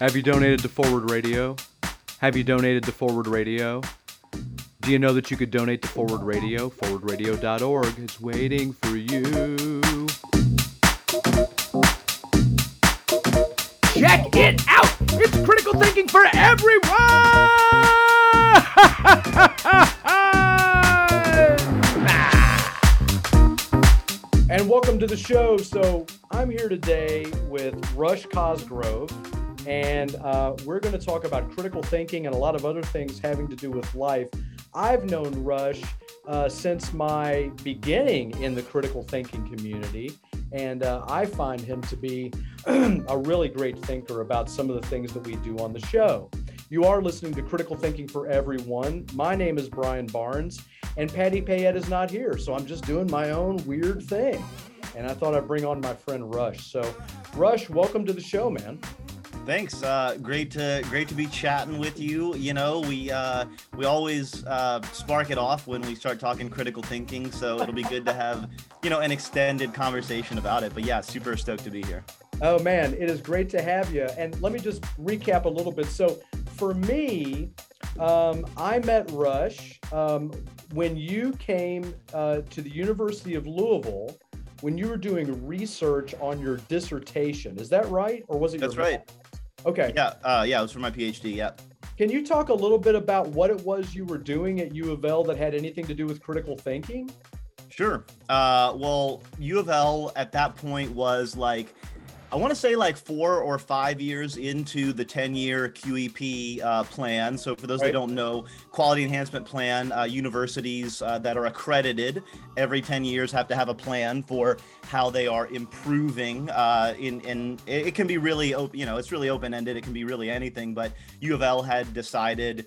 Have you donated to Forward Radio? Have you donated to Forward Radio? Do you know that you could donate to Forward Radio? ForwardRadio.org is waiting for you. Check it out! It's critical thinking for everyone! and welcome to the show. So, I'm here today with Rush Cosgrove and uh, we're going to talk about critical thinking and a lot of other things having to do with life. I've known Rush uh, since my beginning in the critical thinking community, and uh, I find him to be a really great thinker about some of the things that we do on the show. You are listening to Critical Thinking for Everyone. My name is Brian Barnes, and Patty Payette is not here, so I'm just doing my own weird thing. And I thought I'd bring on my friend Rush. So, Rush, welcome to the show, man. Thanks. Uh, great to great to be chatting with you. You know, we uh, we always uh, spark it off when we start talking critical thinking. So it'll be good to have you know an extended conversation about it. But yeah, super stoked to be here. Oh man, it is great to have you. And let me just recap a little bit. So for me, um, I met Rush um, when you came uh, to the University of Louisville when you were doing research on your dissertation. Is that right, or was it? That's right. Okay. Yeah, uh, yeah, it was for my PhD. Yeah. Can you talk a little bit about what it was you were doing at U of L that had anything to do with critical thinking? Sure. Uh, well, U of L at that point was like I want to say like four or five years into the 10 year QEP uh, plan. So, for those right. that don't know, quality enhancement plan, uh, universities uh, that are accredited every 10 years have to have a plan for how they are improving. Uh, in, in it can be really, you know, it's really open ended. It can be really anything. But U of L had decided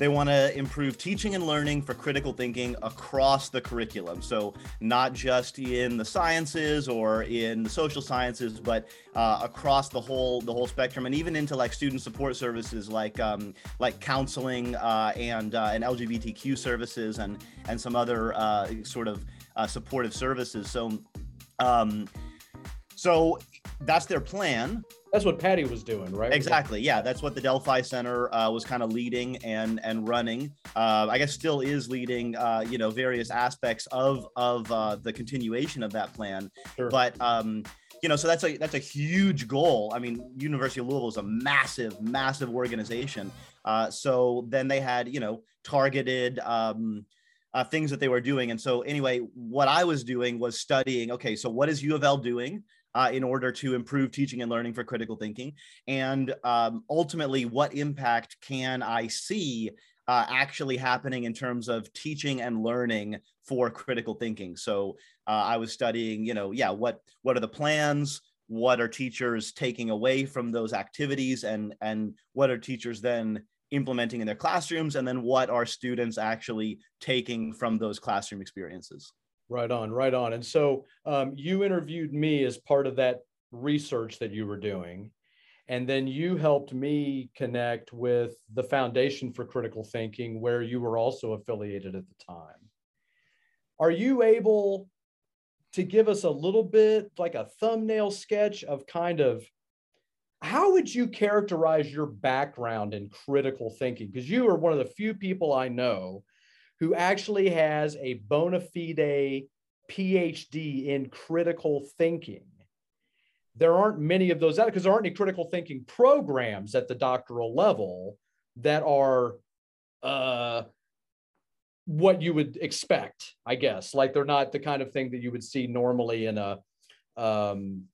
they want to improve teaching and learning for critical thinking across the curriculum. So, not just in the sciences or in the social sciences, but uh, across the whole the whole spectrum, and even into like student support services like um, like counseling uh, and uh, and LGBTQ services and and some other uh, sort of uh, supportive services. So. Um, so that's their plan. That's what Patty was doing, right? Exactly. Yeah, that's what the Delphi Center uh, was kind of leading and and running. Uh, I guess still is leading. Uh, you know, various aspects of of uh, the continuation of that plan. Sure. But um, you know, so that's a that's a huge goal. I mean, University of Louisville is a massive, massive organization. Uh, so then they had you know targeted. Um, uh, things that they were doing. And so, anyway, what I was doing was studying okay, so what is U of L doing? Uh, in order to improve teaching and learning for critical thinking? And um, ultimately, what impact can I see uh, actually happening in terms of teaching and learning for critical thinking? So uh, I was studying, you know, yeah, what what are the plans? What are teachers taking away from those activities, and and what are teachers then implementing in their classrooms, and then what are students actually taking from those classroom experiences? Right on, right on. And so um, you interviewed me as part of that research that you were doing. And then you helped me connect with the Foundation for Critical Thinking, where you were also affiliated at the time. Are you able to give us a little bit like a thumbnail sketch of kind of how would you characterize your background in critical thinking? Because you are one of the few people I know who actually has a bona fide PhD in critical thinking. There aren't many of those out because there aren't any critical thinking programs at the doctoral level that are uh, what you would expect, I guess. Like they're not the kind of thing that you would see normally in a um,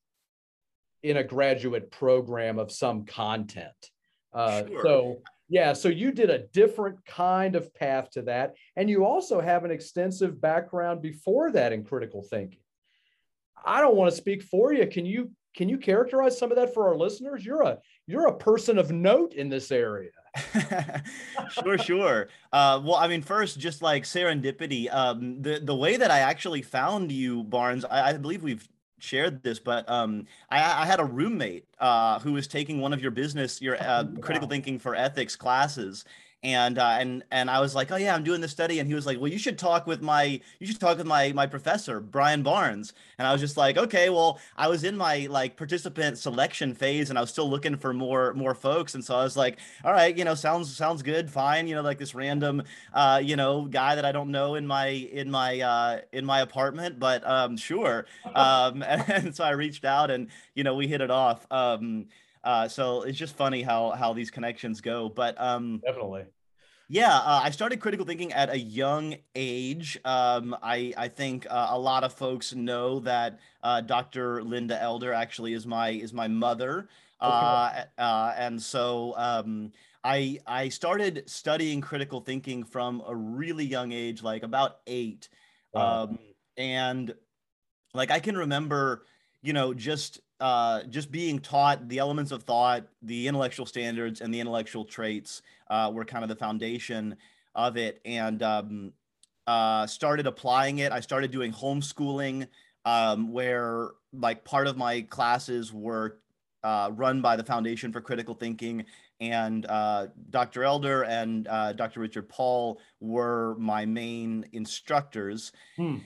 in a graduate program of some content. Uh, sure. So yeah, so you did a different kind of path to that. And you also have an extensive background before that in critical thinking. I don't want to speak for you. Can you can you characterize some of that for our listeners? You're a you're a person of note in this area. sure, sure. Uh, well, I mean, first, just like serendipity, um, the the way that I actually found you, Barnes, I, I believe we've shared this, but um, I, I, had a roommate uh, who was taking one of your business, your uh, critical thinking for ethics classes, and uh, and and I was like, oh yeah, I'm doing this study, and he was like, well, you should talk with my you should talk with my my professor Brian Barnes, and I was just like, okay, well, I was in my like participant selection phase, and I was still looking for more more folks, and so I was like, all right, you know, sounds sounds good, fine, you know, like this random uh, you know guy that I don't know in my in my uh, in my apartment, but um, sure, um, and, and so I reached out, and you know, we hit it off. Um, uh, so it's just funny how how these connections go. But um, definitely, yeah, uh, I started critical thinking at a young age. Um, I I think uh, a lot of folks know that uh, Dr. Linda Elder actually is my is my mother, okay. Uh, uh, and so um, I I started studying critical thinking from a really young age, like about eight, wow. um, and like I can remember, you know, just uh, just being taught the elements of thought, the intellectual standards, and the intellectual traits uh, were kind of the foundation of it. And um, uh, started applying it. I started doing homeschooling, um, where like part of my classes were uh, run by the Foundation for Critical Thinking, and uh, Dr. Elder and Dr. Richard Paul were my main instructors. Hmm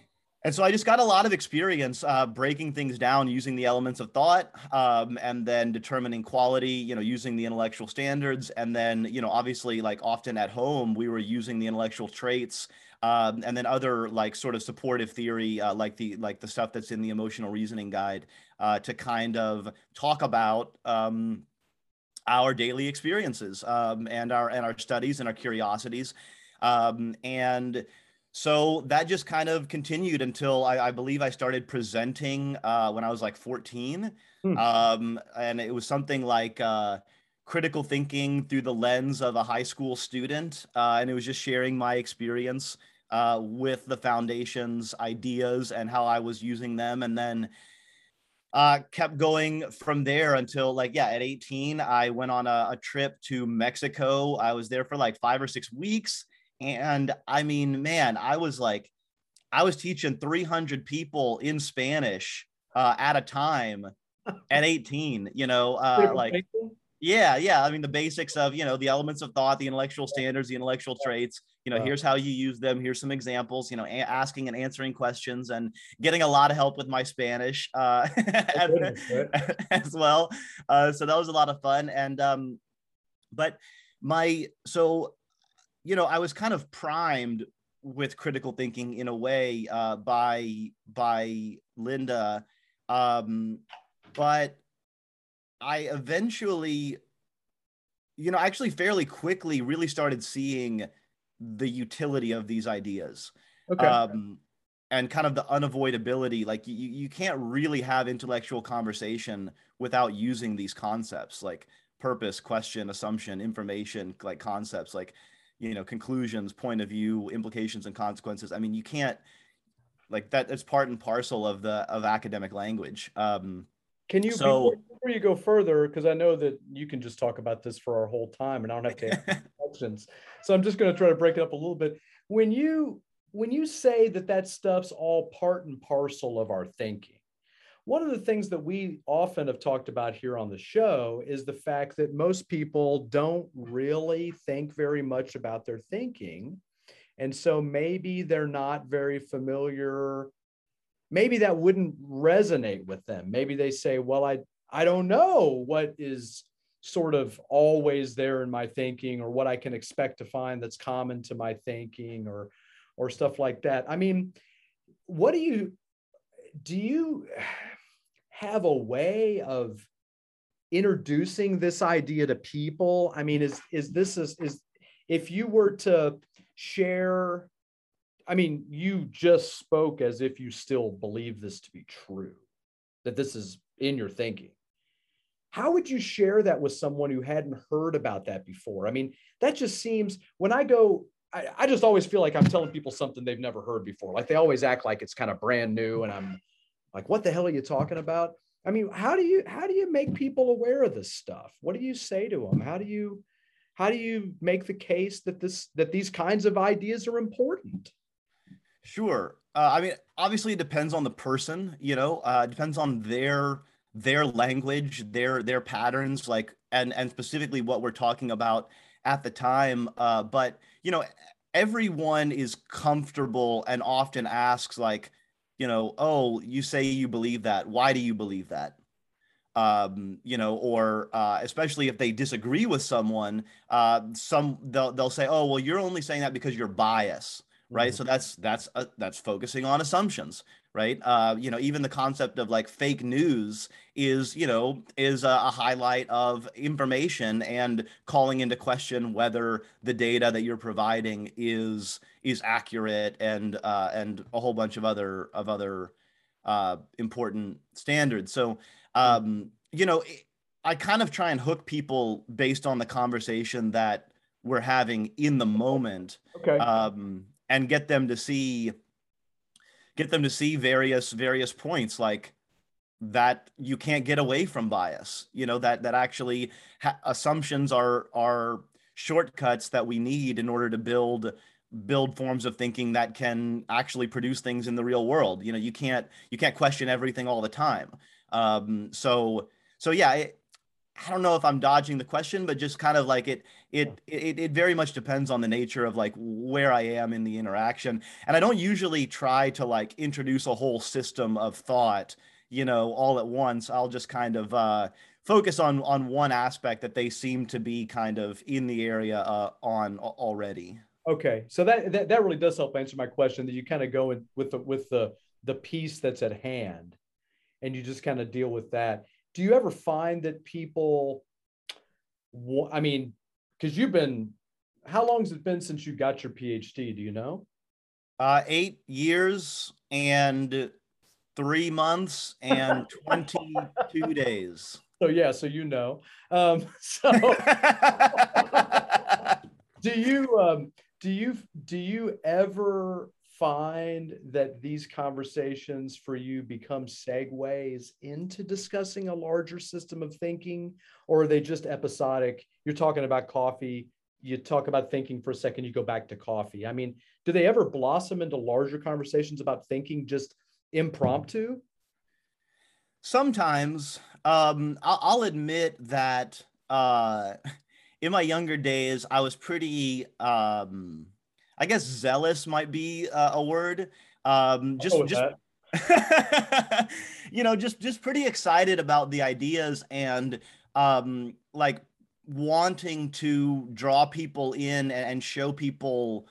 and so I just got a lot of experience uh, breaking things down using the elements of thought um, and then determining quality, you know, using the intellectual standards. And then, you know, obviously, like often at home, we were using the intellectual traits um, and then other like sort of supportive theory, uh, like the like the stuff that's in the emotional reasoning guide uh, to kind of talk about um, our daily experiences um, and our and our studies and our curiosities. Um, and so that just kind of continued until I, I believe I started presenting uh, when I was like 14. Hmm. Um, and it was something like uh, critical thinking through the lens of a high school student. Uh, and it was just sharing my experience uh, with the foundation's ideas and how I was using them. And then uh, kept going from there until like, yeah, at 18, I went on a, a trip to Mexico. I was there for like five or six weeks and I mean, man, I was like, I was teaching 300 people in Spanish uh, at a time at 18, you know, uh, like, yeah, yeah. I mean, the basics of, you know, the elements of thought, the intellectual standards, the intellectual traits, you know, here's how you use them. Here's some examples, you know, a- asking and answering questions and getting a lot of help with my Spanish uh, as well. Uh, so that was a lot of fun. And, um, but my, so you know, I was kind of primed with critical thinking in a way uh, by by Linda, um, but I eventually, you know, actually fairly quickly really started seeing the utility of these ideas. Okay. Um, and kind of the unavoidability like you, you can't really have intellectual conversation without using these concepts like purpose question assumption information like concepts like you know conclusions point of view implications and consequences. I mean you can't like that it's part and parcel of the of academic language. Um can you so, before, before you go further because i know that you can just talk about this for our whole time and i don't have to ask questions. So i'm just going to try to break it up a little bit. When you when you say that that stuff's all part and parcel of our thinking one of the things that we often have talked about here on the show is the fact that most people don't really think very much about their thinking. And so maybe they're not very familiar. Maybe that wouldn't resonate with them. Maybe they say, well, I, I don't know what is sort of always there in my thinking or what I can expect to find that's common to my thinking or or stuff like that. I mean, what do you do you have a way of introducing this idea to people? I mean, is is this is, is if you were to share I mean, you just spoke as if you still believe this to be true, that this is in your thinking. How would you share that with someone who hadn't heard about that before? I mean, that just seems when I go, I, I just always feel like I'm telling people something they've never heard before. Like they always act like it's kind of brand new and I'm like, what the hell are you talking about? I mean, how do you how do you make people aware of this stuff? What do you say to them? How do you how do you make the case that this that these kinds of ideas are important? Sure. Uh, I mean, obviously, it depends on the person. You know, uh, depends on their their language, their their patterns, like and and specifically what we're talking about at the time. Uh, but you know, everyone is comfortable and often asks like, you know, oh, you say you believe that. Why do you believe that? um, you know, or uh, especially if they disagree with someone, uh, some they'll they'll say, "Oh, well, you're only saying that because you're biased." right mm-hmm. so that's that's uh, that's focusing on assumptions right? Uh, you know even the concept of like fake news is you know is a, a, highlight of information and calling into question whether the data that you're providing is is accurate and uh, and a whole bunch of other of other uh, important standards. So mm-hmm. um, you know i kind of try and hook people based on the conversation that we're having in the moment okay. um, and get them to see get them to see various various points like that you can't get away from bias you know that that actually ha- assumptions are are shortcuts that we need in order to build build forms of thinking that can actually produce things in the real world. You know you can't you can't question everything all the time. Um so so yeah it, I don't know if I'm dodging the question, but just kind of like it, it, it, it very much depends on the nature of like where I am in the interaction. And I don't usually try to like introduce a whole system of thought, you know, all at once. I'll just kind of uh, focus on on one aspect that they seem to be kind of in the area uh, on already. Okay, so that, that that really does help answer my question. That you kind of go in with the with the the piece that's at hand, and you just kind of deal with that do you ever find that people i mean because you've been how long has it been since you got your phd do you know? Uh eight years and three months and 22 days. So yeah so you know. Um so do you um do you do you ever find that these conversations for you become segues into discussing a larger system of thinking or are they just episodic? You're talking about coffee. You talk about thinking for a second you go back to coffee. I mean do they ever blossom into larger conversations about thinking just impromptu? Sometimes. Um, I'll, admit that uh, in my younger days i was pretty um, I guess zealous might be uh, a word. Um, just just you know, just just pretty excited about the ideas and um, like wanting to draw people in and, and show people,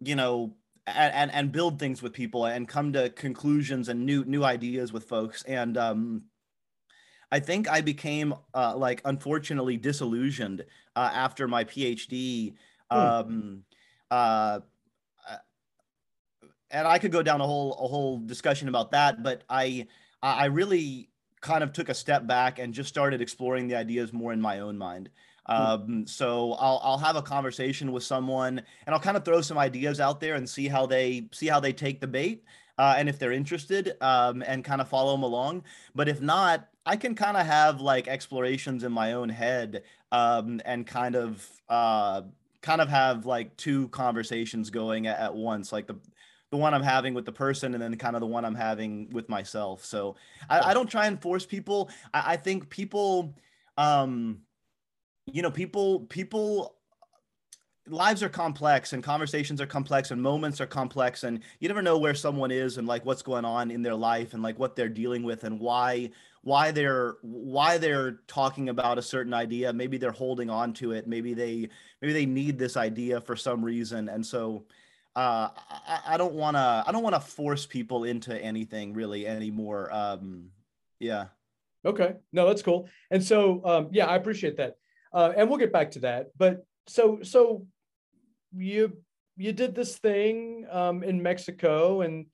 you know, and, and build things with people and come to conclusions and new new ideas with folks and um, I think I became uh, like unfortunately disillusioned uh, after my PhD. Hmm. Um, uh, and I could go down a whole a whole discussion about that, but I I really kind of took a step back and just started exploring the ideas more in my own mind. Hmm. Um, so I'll I'll have a conversation with someone and I'll kind of throw some ideas out there and see how they see how they take the bait. Uh, and if they're interested um, and kind of follow them along. But if not, I can kind of have like explorations in my own head um, and kind of uh, kind of have like two conversations going at, at once, like the the one I'm having with the person and then kind of the one I'm having with myself. So I, I don't try and force people. I, I think people, um, you know, people, people lives are complex and conversations are complex and moments are complex and you never know where someone is and like what's going on in their life and like what they're dealing with and why why they're why they're talking about a certain idea maybe they're holding on to it maybe they maybe they need this idea for some reason and so uh, I, I don't want to I don't want to force people into anything really anymore. Um, yeah. Okay. No, that's cool. And so um, yeah, I appreciate that. Uh, and we'll get back to that. But so so you you did this thing um, in Mexico and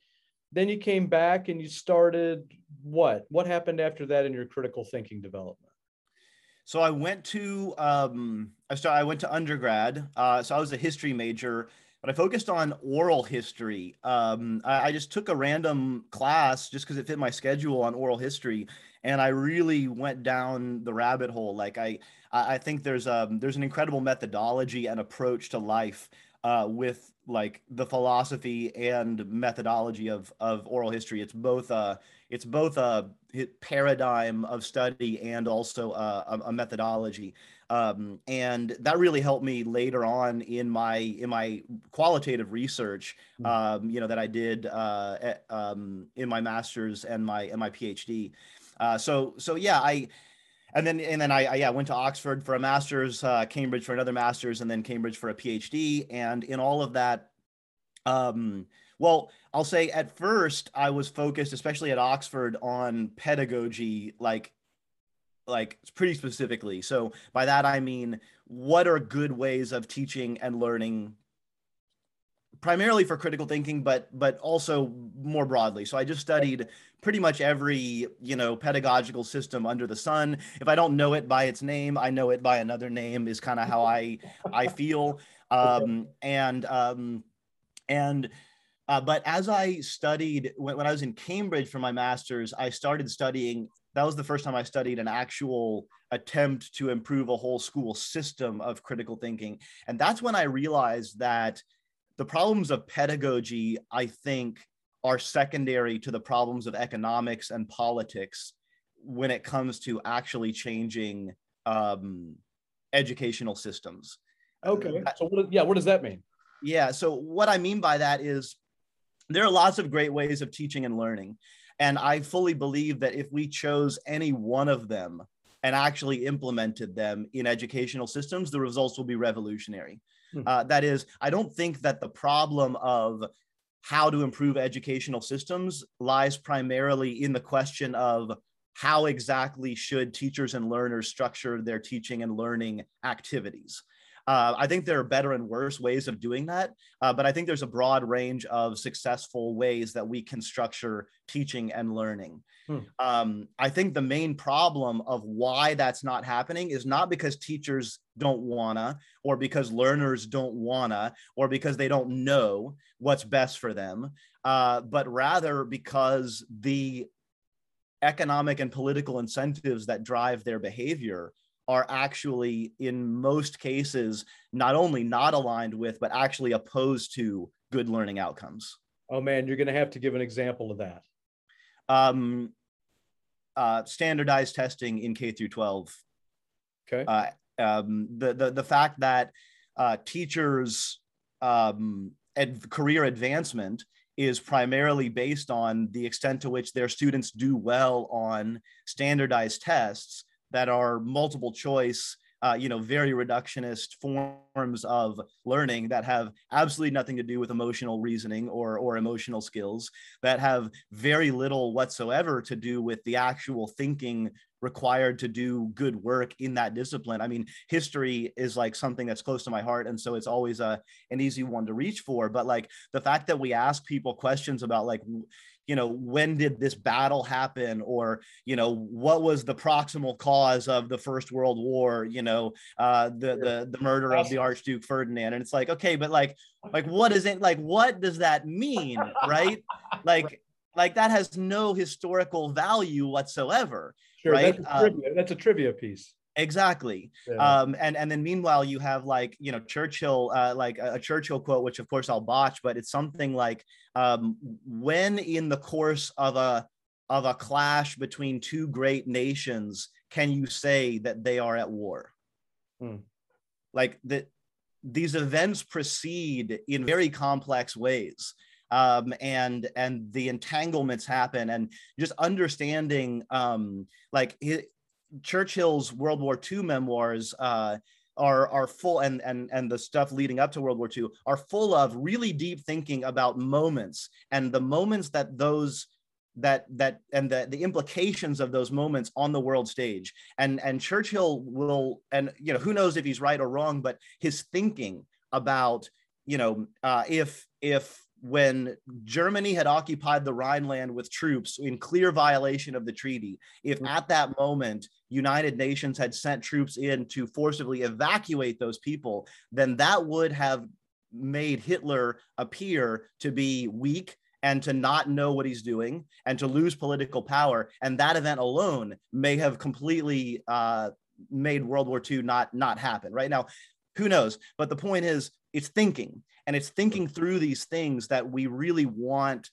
then you came back and you started what? What happened after that in your critical thinking development? So I went to um, I started I went to undergrad. Uh, so I was a history major, but I focused on oral history. Um, I, I, just took a random class just because it fit my schedule on oral history, and I really went down the rabbit hole. Like I I think there's um there's an incredible methodology and approach to life uh, with like the philosophy and methodology of of oral history. It's both a it's both a paradigm of study and also a, a methodology um, and that really helped me later on in my in my qualitative research hmm. um, you know that i did uh, at, um, in my master's and my and my phd uh, so so yeah i and then and then I, I, yeah went to Oxford for a master's, uh, Cambridge for another master's, and then Cambridge for a PhD. And in all of that, um, well, I'll say at first I was focused, especially at Oxford, on pedagogy, like like pretty specifically. So by that I mean what are good ways of teaching and learning primarily for critical thinking but but also more broadly so i just studied pretty much every you know pedagogical system under the sun if i don't know it by its name i know it by another name is kind of how i i feel um and um and uh, but as I studied when, when I was in Cambridge for my master's, I started studying. That was the first time I studied an actual attempt to improve a whole school system of critical thinking. And that's when I realized that the problems of pedagogy, I think, are secondary to the problems of economics and politics when it comes to actually changing um, educational systems. Okay. So, what, yeah, what does that mean? Yeah. So, what I mean by that is there are lots of great ways of teaching and learning. And I fully believe that if we chose any one of them and actually implemented them in educational systems, the results will be revolutionary. Hmm. Uh, that is, I don't think that the problem of how to improve educational systems lies primarily in the question of how exactly should teachers and learners structure their teaching and learning activities. Uh, I think there are better and worse ways of doing that, uh, but I think there's a broad range of successful ways that we can structure teaching and learning. Hmm. Um, I think the main problem of why that's not happening is not because teachers don't wanna, or because learners don't wanna, or because they don't know what's best for them, uh, but rather because the economic and political incentives that drive their behavior are actually in most cases not only not aligned with but actually opposed to good learning outcomes. Oh man you're going to have to give an example of that. Um, uh, standardized testing in k through 12 okay. Uh, um, the, the the fact that uh, teachers um, career advancement is primarily based on the extent to which their students do well on standardized tests that are multiple choice uh, you know, very reductionist forms of learning that have absolutely nothing to do with emotional reasoning or or emotional skills that have very little whatsoever to do with the actual thinking required to do good work in that discipline. I mean, history is like something that's close to my heart. And so it's always a, an easy one to reach for. But like the fact that we ask people questions about like, you know when did this battle happen? Or you know what was the proximal cause of the first world war? You know uh the the, the murder of the archduke ferdinand. And it's like okay but like like what is it like what does that mean? Right? Like like that has no historical value whatsoever sure, right? that's a, trivia, um, that's a trivia piece exactly yeah. um and and then meanwhile you have like you know churchill uh like a, a churchill quote which of course i'll botch but it's something like um when in the course of a of a clash between two great nations can you say that they are at war hmm. like that these events proceed in very complex ways um, and and the entanglements happen and just understanding um, like Churchill's World War II memoirs uh, are are full and and and the stuff leading up to World War II are full of really deep thinking about moments and the moments that those that that and the, the implications of those moments on the world stage. And and churchill will and you know who knows if he's right or wrong but his thinking about you know uh, if if when Germany had occupied the Rhineland with troops in clear violation of the treaty, if mm-hmm. at that moment United Nations had sent troops in to forcibly evacuate those people, then that would have made Hitler appear to be weak and to not know what he's doing and to lose political power. And that event alone may have completely uh, made World War II not not happen. Right now, who knows? But the point is, it's thinking and it's thinking through these things that we really want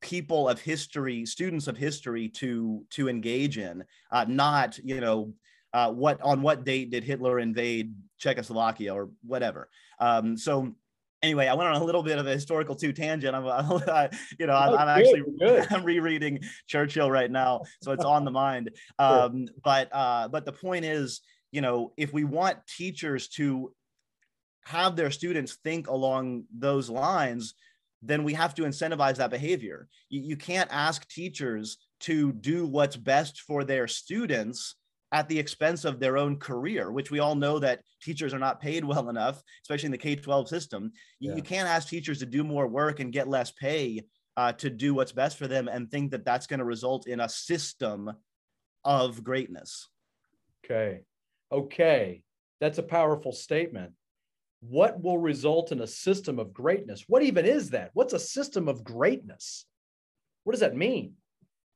people of history, students of history to to engage in, uh, not you know uh, what on what date did Hitler invade Czechoslovakia or whatever. Um, so anyway, I went on a little bit of a historical two tangent. I'm, I, you know, I'm, oh, I'm actually I'm rereading Churchill right now, so it's on the mind. Um, but uh, but the point is, you know, if we want teachers to have their students think along those lines, then we have to incentivize that behavior. You, you can't ask teachers to do what's best for their students at the expense of their own career, which we all know that teachers are not paid well enough, especially in the K 12 system. You, yeah. you, can't ask teachers to do more work and get less pay uh, to do what's best for them and think that that's going to result in a system of greatness. Okay. Okay. That's a powerful statement. What will result in a system of greatness? What even is that? What's a system of greatness? What does that mean?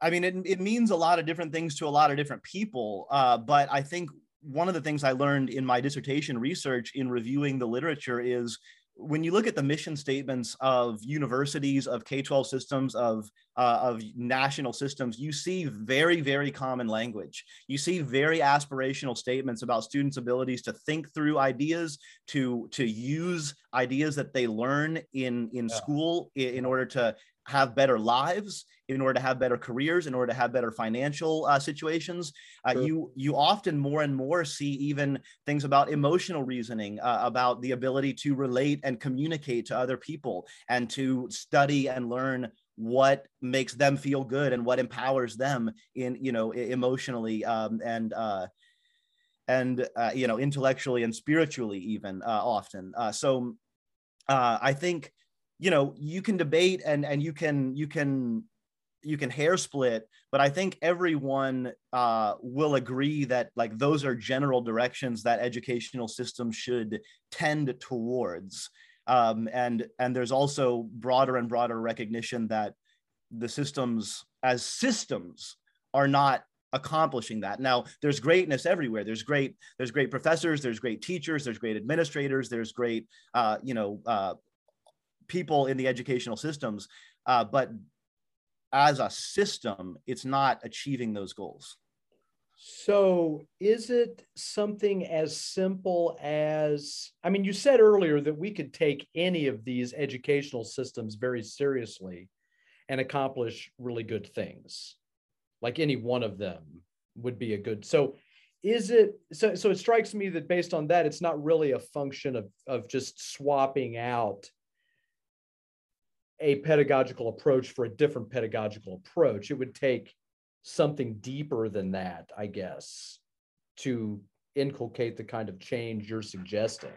I mean, it, it means a lot of different things to a lot of different people. Uh, but I think one of the things I learned in my dissertation research in reviewing the literature is when you look at the mission statements of universities, of K 12 systems, of, uh, of national systems, you see very, very common language. You see very aspirational statements about students' abilities to think through ideas, to, to use ideas that they learn in, in yeah. school in, in order to have better lives in order to have better careers in order to have better financial uh, situations uh, sure. you you often more and more see even things about emotional reasoning uh, about the ability to relate and communicate to other people and to study and learn what makes them feel good and what empowers them in you know emotionally um, and uh, and uh, you know intellectually and spiritually even uh, often so i think you know you can debate and and you can you can you can hair split but i think everyone uh, will agree that like those are general directions that educational systems should tend towards. Um, and and there's also broader and broader recognition that the systems as systems are not accomplishing that. Now there's greatness everywhere. There's great there's great professors there's great teachers there's great administrators there's great uh, you know uh, people in the educational systems, uh, but as a system, it's not achieving those goals. So, is it something as simple as I mean, you said earlier that we could take any of these educational systems very seriously and accomplish really good things. Like any one of them would be a good. So, is it so? So, it strikes me that based on that, it's not really a function of, of just swapping out a pedagogical approach for a different pedagogical approach. It would take something deeper than that, I guess, to inculcate the kind of change you're suggesting.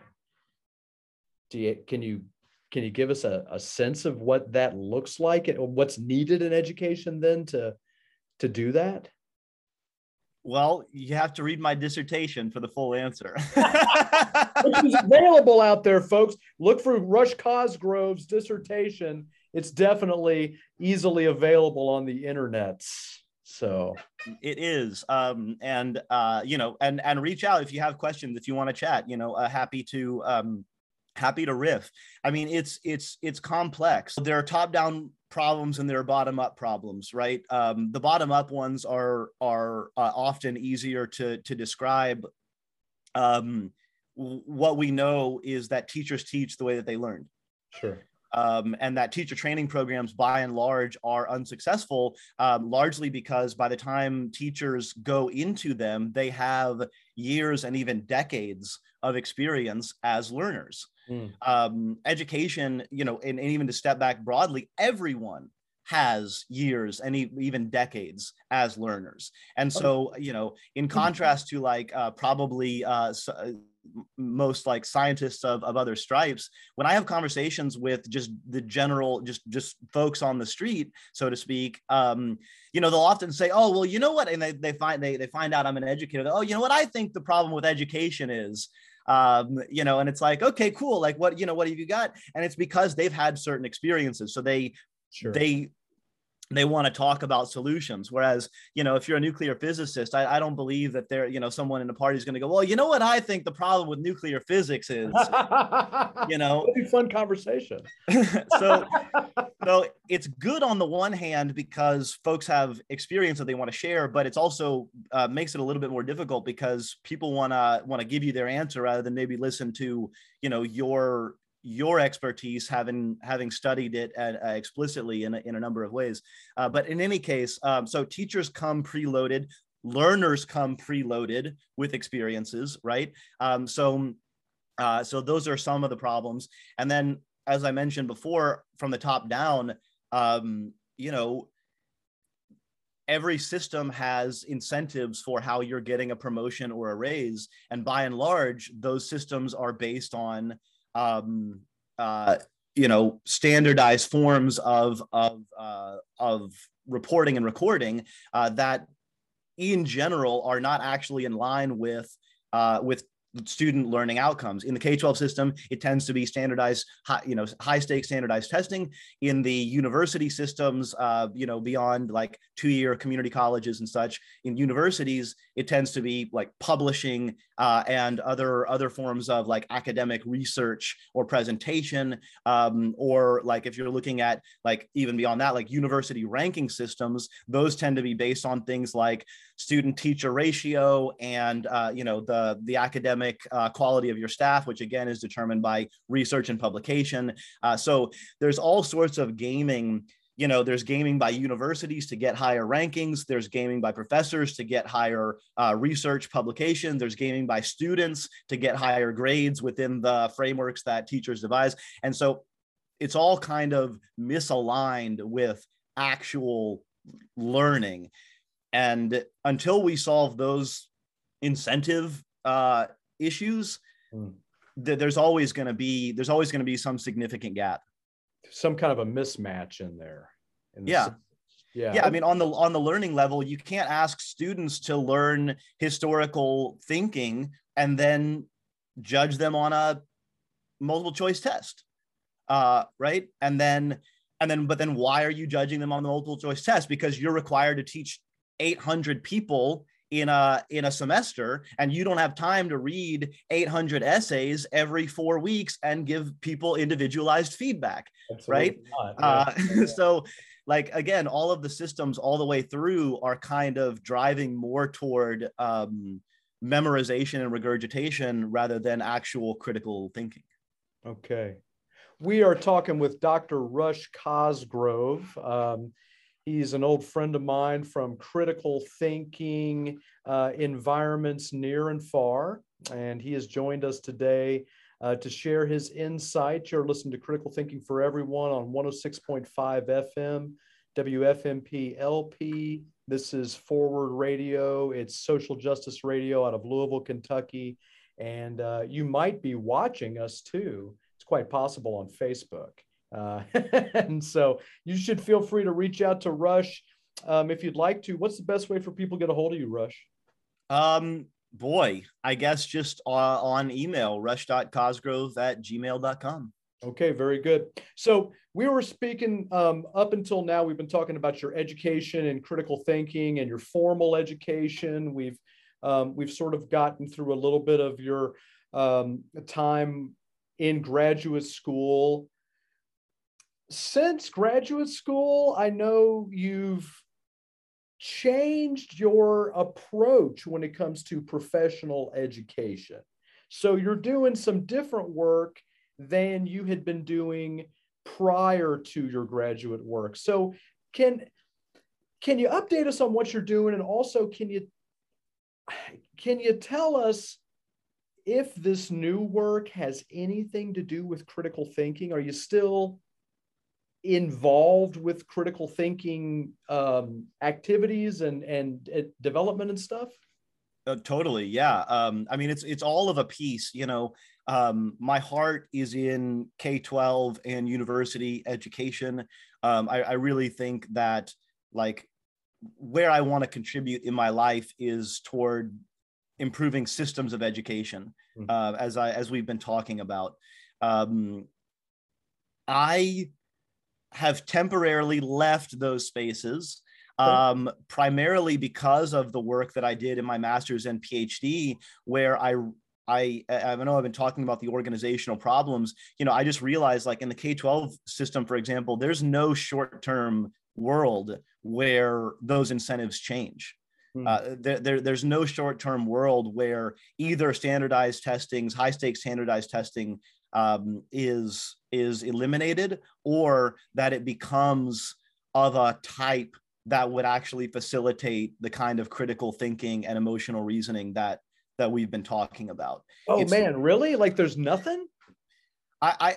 Do you, can you can you give us a, a sense of what that looks like and what's needed in education then to to do that? Well, you have to read my dissertation for the full answer. Which is available out there, folks. Look for Rush Cosgrove's dissertation. It's definitely easily available on the internet. So it is. Um, and uh, you know, and and reach out if you have questions, if you want to chat, you know, uh, happy to um happy to riff. I mean, it's it's it's complex. There are top-down problems and there are bottom-up problems, right? Um, the bottom-up ones are are uh, often easier to to describe. Um, what we know is that teachers teach the way that they learned. Sure. Um, and that teacher training programs by and large are unsuccessful um, largely because by the time teachers go into them they have years and even decades of experience as learners mm. um, education, you know, and, and even to step back broadly, everyone has years and even decades as learners. And so, you know, in contrast to like uh, probably uh, uh, most like scientists of, of other stripes, when I have conversations with just the general, just just folks on the street, so to speak, um, you know, they'll often say, "Oh, well, you know what?" And they, they find they they find out I'm an educator. Oh, you know what? I think the problem with education is um, you know, and it's like, okay, cool. Like what, you know, what have you got? And it's because they've had certain experiences. So they, sure. they, they want to talk about solutions. Whereas you know if you're a nuclear physicist i, I don't believe that there you know someone in the party is going to go well you know what i think the problem with nuclear physics is? You know? It'll be fun conversation. So so it's good on the one hand because folks have experience that they want to share but it's also uh, makes it a little bit more difficult because people want to want to give you their answer rather than maybe listen to you know your your expertise having having studied it at, uh, explicitly in a, in a number of ways. Uh, but in any case um, so teachers come preloaded learners come preloaded with experiences right? Um, so uh, so those are some of the problems. And then as i mentioned before from the top down um, you know every system has incentives for how you're getting a promotion or a raise. And by and large those systems are based on um, uh, you know standardized forms of of uh, of reporting and recording uh, that in general are not actually in line with uh, with student learning outcomes. In the K-12 system, it tends to be standardized, high, you know, high stakes standardized testing. In the university systems, uh, you know, beyond like two-year community colleges and such, in universities, it tends to be like publishing uh, and other other forms of like academic research or presentation, um, or like if you're looking at like even beyond that, like university ranking systems, those tend to be based on things like student teacher ratio and uh, you know the the academic uh, quality of your staff which again is determined by research and publication. Uh, so there's all sorts of gaming you know there's gaming by universities to get higher rankings there's gaming by professors to get higher uh, research publication there's gaming by students to get higher grades within the frameworks that teachers devise. And so it's all kind of misaligned with actual learning. And until we solve those incentive uh, issues, mm. th- there's always going to be there's always going to be some significant gap. Some kind of a mismatch in there. In the yeah. Yeah. yeah i mean on the on the learning level you can't ask students to learn historical thinking and then judge them on a multiple choice test uh, right and then and then but then why are you judging them on the multiple choice test because you're required to teach 800 people in a in a semester and you don't have time to read 800 essays every 4 weeks and give people individualized feedback Absolutely right? uh, so like again all of the systems all the way through are kind of driving more toward um, memorization and regurgitation rather than actual critical thinking. Okay. We are talking with dr rush cosgrove um, He's an old friend of mine from critical thinking uh, environments near and far. And he has joined us today uh, to share his insight. You're listening to Critical Thinking for Everyone on 106.5 FM, WFMP LP. This is Forward Radio. It's social justice radio out of Louisville, Kentucky. And uh, you might be watching us too. It's quite possible on Facebook. Uh, and so you should feel free to reach out to Rush um, if you'd like to. What's the best way for people to get a hold of you, Rush? Um, boy, I guess just uh, on email, rush.cosgrove at gmail.com. Okay, very good. So we were speaking um, up until now, we've been talking about your education and critical thinking and your formal education. We've um, we've sort of gotten through a little bit of your um, time in graduate school since graduate school, I know you've changed your approach when it comes to professional education. So you're doing some different work than you had been doing prior to your graduate work. So can can you update us on what you're doing and also can you can you tell us if this new work has anything to do with critical thinking? Are you still involved with critical thinking um, activities and, and uh, development and stuff? Uh, totally, yeah. Um, I mean, it's it's all of a piece. You know, um, my heart is in K twelve and university education. Um, I, I really think that like where I want to contribute in my life is toward improving systems of education, mm-hmm. uh, as I as we've been talking about. Um, I have temporarily left those spaces um, primarily because of the work that I did in my master's and PhD, where I I I know I've been talking about the organizational problems. You know, I just realized like in the K twelve system, for example, there's no short term world where those incentives change. Hmm. Uh, there, there, there's no short-term world where either standardized testings, high stakes standardized testing um, is is eliminated, or that it becomes of a type that would actually facilitate the kind of critical thinking and emotional reasoning that that we've been talking about. Oh it's, man, really? Like there's nothing? I, I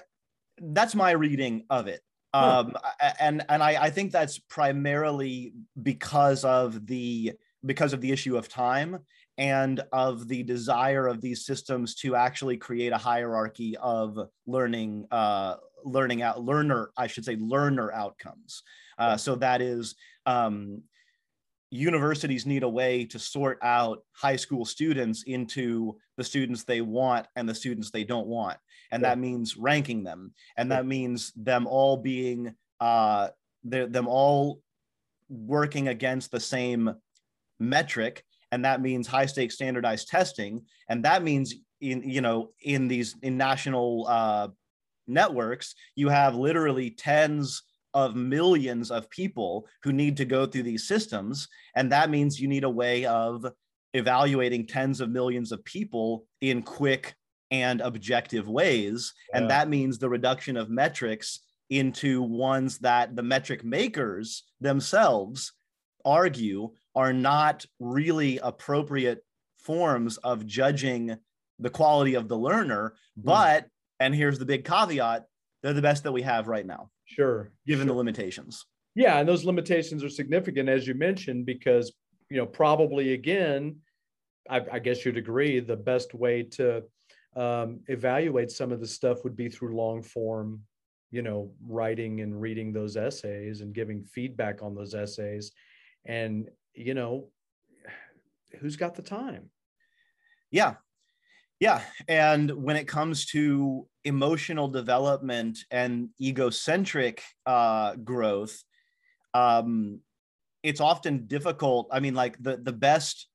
that's my reading of it. Huh. Um, and and I, I think that's primarily because of the because of the issue of time and of the desire of these systems to actually create a hierarchy of learning uh, learning out learner i should say learner outcomes. Uh, so that is um, universities need a way to sort out high school students into the students they want and the students they don't want. And that means ranking them. And that means them all being uh, them all working against the same metric and that means high stakes standardized testing and that means in you know in these in national uh, networks you have literally tens of millions of people who need to go through these systems. And that means you need a way of evaluating tens of millions of people in quick and objective ways. Yeah. And that means the reduction of metrics into ones that the metric makers themselves argue are not really appropriate forms of judging the quality of the learner. Hmm. But, and here's the big caveat they're the best that we have right now. Sure. Given sure. the limitations. Yeah, and those limitations are significant, as you mentioned, because you know probably again, I, I guess you'd agree the best way to um, evaluate some of the stuff would be through long form, you know, writing and reading those essays and giving feedback on those essays, and you know, who's got the time? Yeah, yeah. And when it comes to emotional development and egocentric uh, growth, um, it's often difficult. I mean, like the the best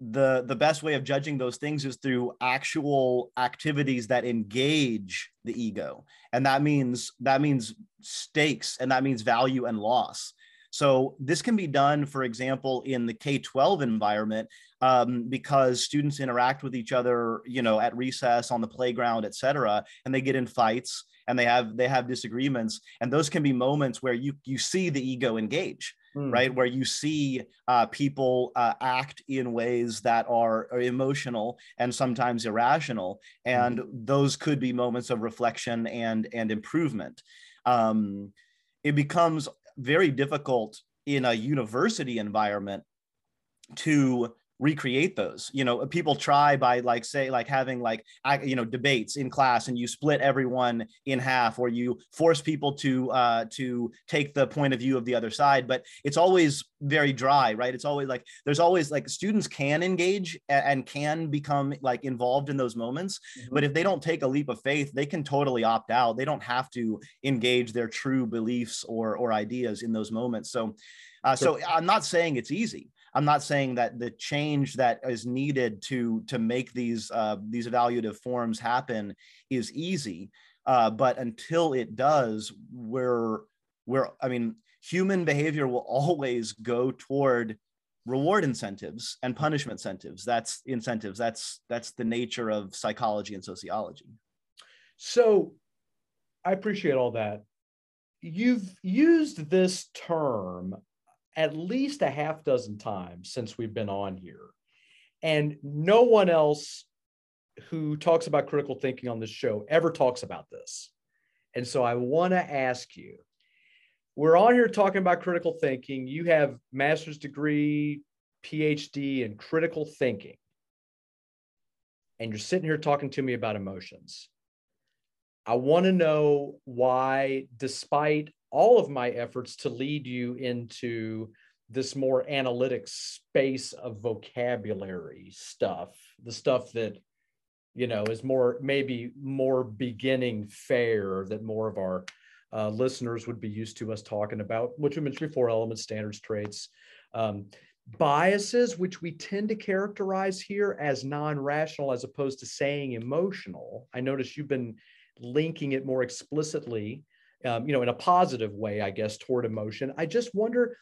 the the best way of judging those things is through actual activities that engage the ego and that means that means stakes and that means value and loss so this can be done, for example, in the K-12 environment um, because students interact with each other, you know, at recess, on the playground, et cetera, and they get in fights and they have they have disagreements, and those can be moments where you you see the ego engage. Mm. Right, where you see uh, people uh, act in ways that are, are, emotional and sometimes irrational, and mm. those could be moments of reflection and and improvement. Um, it becomes very difficult in a university environment to recreate those you know people try by like say like having like you know debates in class and you split everyone in half or you force people to uh to take the point of view of the other side but it's always very dry right? It's always like there's always like students can engage and can become like involved in those moments mm-hmm. but if they don't take a leap of faith they can totally opt out. They don't have to engage their true beliefs or or ideas in those moments. So uh, so i'm not saying it's easy I'm not saying that the change that is needed to to make these uh, these evaluative forms happen is easy, uh, but until it does, we're we're I mean, human behavior will always go toward reward incentives and punishment incentives. That's incentives. That's that's the nature of psychology and sociology. So, I appreciate all that. You've used this term at least a half dozen times since we've been on here. And no one else who talks about critical thinking on this show ever talks about this. And so I want to ask you we're on here talking about critical thinking. You have master's degree, PhD in critical thinking. And you're sitting here talking to me about emotions. I want to know why, despite all of my efforts to lead you into this more analytic space of vocabulary stuff, the stuff that you know is more maybe more beginning fair that more of our uh, listeners would be used to us talking about, which we mentioned four elements, standards, traits, um, biases, which we tend to characterize here as non-rational as opposed to saying emotional. I notice you've been linking it more explicitly, um, you know, in a positive way, I guess, toward emotion. I just wonder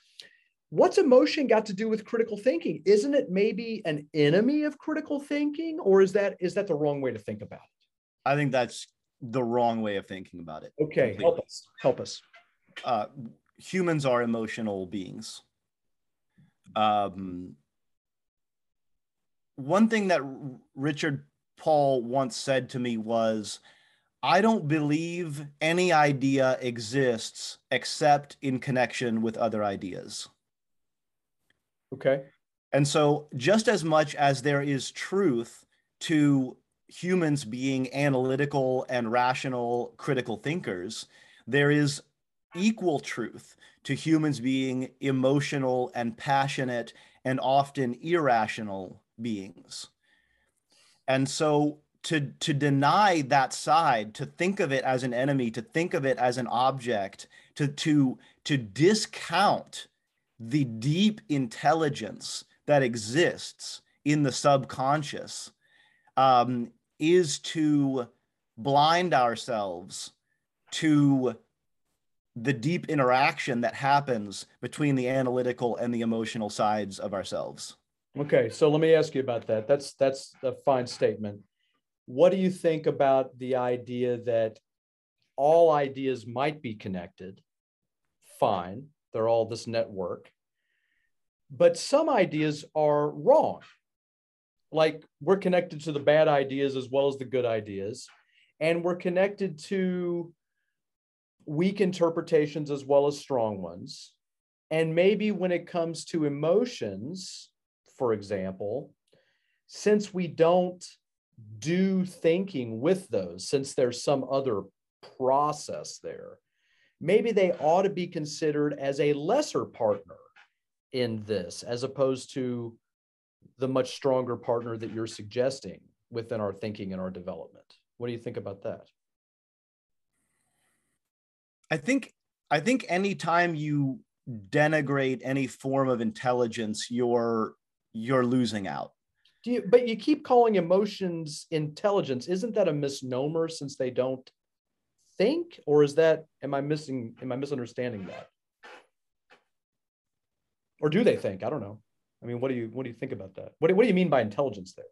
what's emotion got to do with critical thinking? Isn't it maybe an enemy of critical thinking or is that is that the wrong way to think about it? I think that's the wrong way of thinking about it. Okay completely. help us help us. Uh, humans are emotional beings. Um, one thing that richard paul once said to me was I don't believe any idea exists except in connection with other ideas. Okay. And so, just as much as there is truth to humans being analytical and rational critical thinkers, there is equal truth to humans being emotional and passionate and often irrational beings. And so, to, to deny that side, to think of it as an enemy, to think of it as an object, to, to, to discount the deep intelligence that exists in the subconscious um, is to blind ourselves to the deep interaction that happens between the analytical and the emotional sides of ourselves. Okay, so let me ask you about that. That's that's a fine statement. What do you think about the idea that all ideas might be connected? Fine they're all this network. But some ideas are wrong. Like we're connected to the bad ideas as well as the good ideas. And we're connected to weak interpretations as well as strong ones. And maybe when it comes to emotions, for example, since we don't do thinking with those, since there's some other process there, maybe they ought to be considered as a lesser partner in this, as opposed to the much stronger partner that you're suggesting within our thinking and our development. What do you think about that? I think I think anytime you denigrate any form of intelligence, you're you're losing out. Do you, but you keep calling emotions intelligence. Isn't that a misnomer since they don't think, or is that am I missing? Am I misunderstanding that? Or do they think? I don't know. I mean, what do you what do you think about that? What do, what do you mean by intelligence there?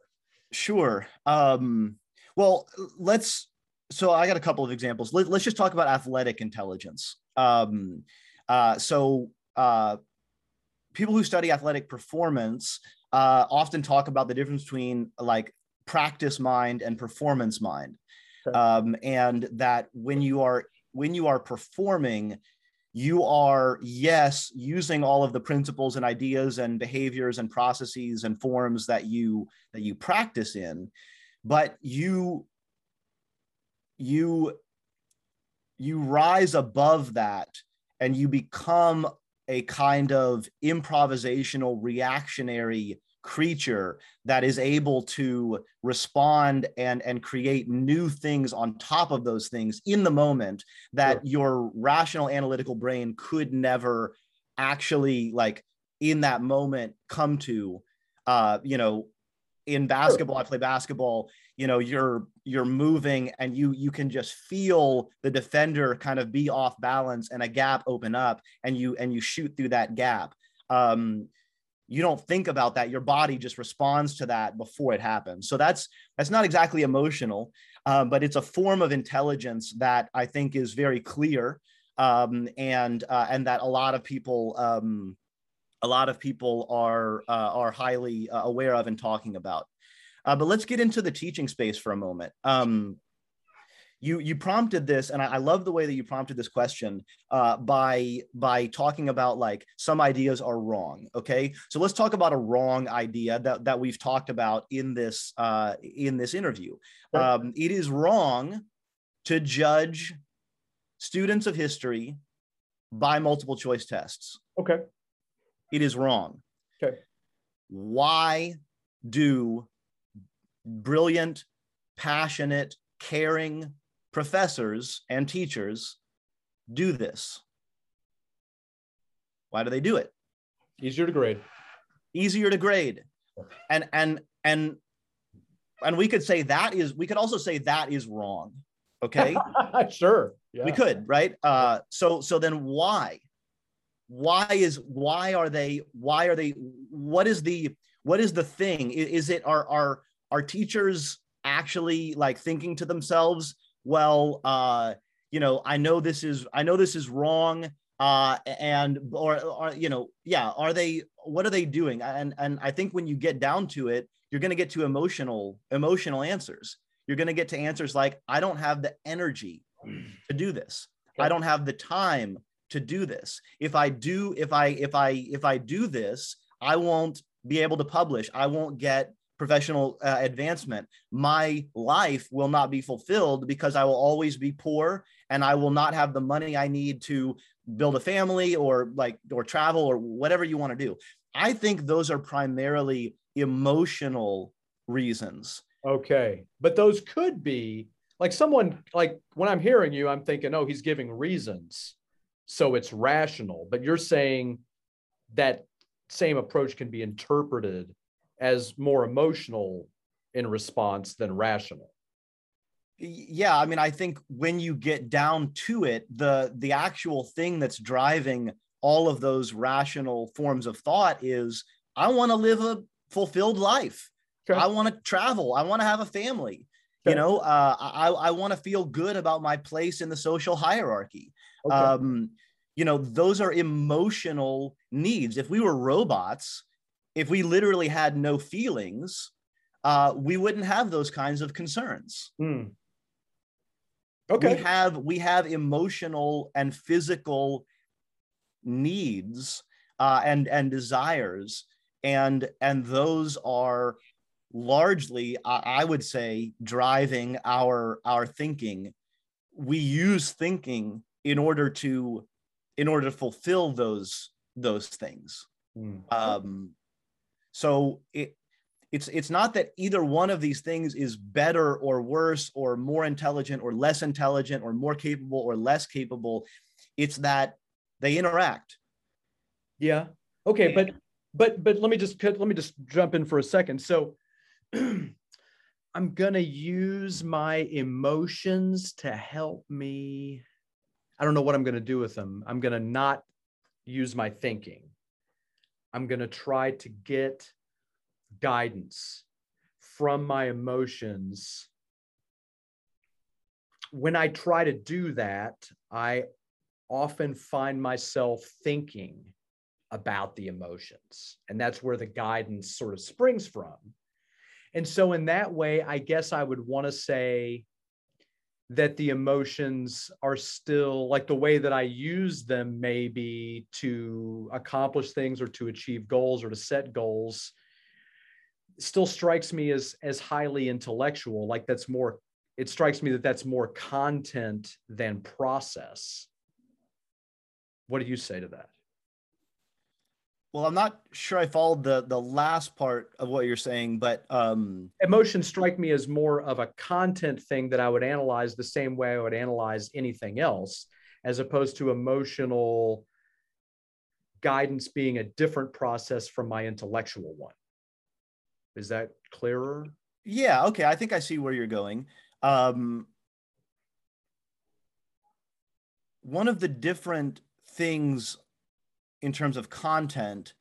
Sure. Um, well, let's. So I got a couple of examples. Let, us just talk about athletic intelligence. Um, uh, so uh, people who study athletic performance uh, often talk about the difference between like practice mind and performance mind. Um, and that when you are when you are performing you are yes using all of the principles and ideas and behaviors and processes and forms that you that you practice in but you you you rise above that and you become a kind of improvisational reactionary creature that is able to respond and and create new things on top of those things in the moment that sure. your rational analytical brain could never actually like in that moment come to uh you know in basketball sure. i play basketball you know you're you're moving and you you can just feel the defender kind of be off balance and a gap open up and you and you shoot through that gap. Um you don't think about that. Your body just responds to that before it happens. So that's that's not exactly emotional um, but it's a form of intelligence that i think is very clear um, and uh, and that a lot of people um, a lot of people are uh, are highly uh, aware of and talking about uh, but let's get into the teaching space for a moment. Um, you you prompted this and I, I, love the way that you prompted this question uh, by by talking about like some ideas are wrong okay? So let's talk about a wrong idea that, that we've talked about in this uh, in this interview. Um, it is wrong to judge students of history by multiple choice tests. Okay. It is wrong. Okay. Why do brilliant passionate caring professors and teachers do this. Why do they do it? Easier to grade. Easier to grade. And and and and we could say that is we could also say that is wrong. Okay? sure. Yeah. We could, right? Uh so so then why? Why is why are they why are they what is the what is the thing? Is it are are are teachers actually like thinking to themselves, well, uh, you know, I know this is I know this is wrong uh, and or, or you know yeah are they what are they doing? And and i think when you get down to it you're going to get to emotional emotional answers. You're going to get to answers like i don't have the energy to do this. I don't have the time to do this. If i do if i if i if i do this i won't be able to publish. I won't get professional uh, advancement my life will not be fulfilled because i will always be poor and i will not have the money i need to build a family or like or travel or whatever you want to do. I think those are primarily emotional reasons. Okay but those could be like someone like when i'm hearing you i'm thinking oh he's giving reasons so it's rational. But you're saying that same approach can be interpreted as more emotional in response than rational yeah i mean i think when you get down to it the the actual thing that's driving all of those rational forms of thought is i want to live a fulfilled life okay. i want to travel i want to have a family okay. you know uh, i i want to feel good about my place in the social hierarchy okay. um you know those are emotional needs if we were robots if we literally had no feelings uh, we wouldn't have those kinds of concerns. Mm. Okay. We have we have emotional and physical needs uh, and and desires, and and those are largely, I would say, driving our our thinking. We use thinking in order to in order to fulfill those those things. Mm. Um, so it it's it's not that either one of these things is better or worse or more intelligent or less intelligent or more capable or less capable. It's that they interact. Yeah. Okay but but but let me just let me just jump in for a second. So i'm going to use my emotions to help me. I don't know what i'm going to do with them. I'm going to not use my thinking i'm going to try to get guidance from my emotions when I try to do that, I often find myself thinking about the emotions. And that's where the guidance sort of springs from. And so, in that way, I guess I would want to say that the emotions are still like the way that I use them, maybe to accomplish things or to achieve goals or to set goals still strikes me as as highly intellectual. Like that's more it strikes me that that's more content than process. What do you say to that well i'm not sure i followed the the last part of what you're saying but um emotions strike me as more of a content thing that i would analyze the same way i would analyze anything else as opposed to emotional guidance being a different process from my intellectual one is that clearer? Yeah. Okay. I think I see where you're going. Um, one of the different things in terms of content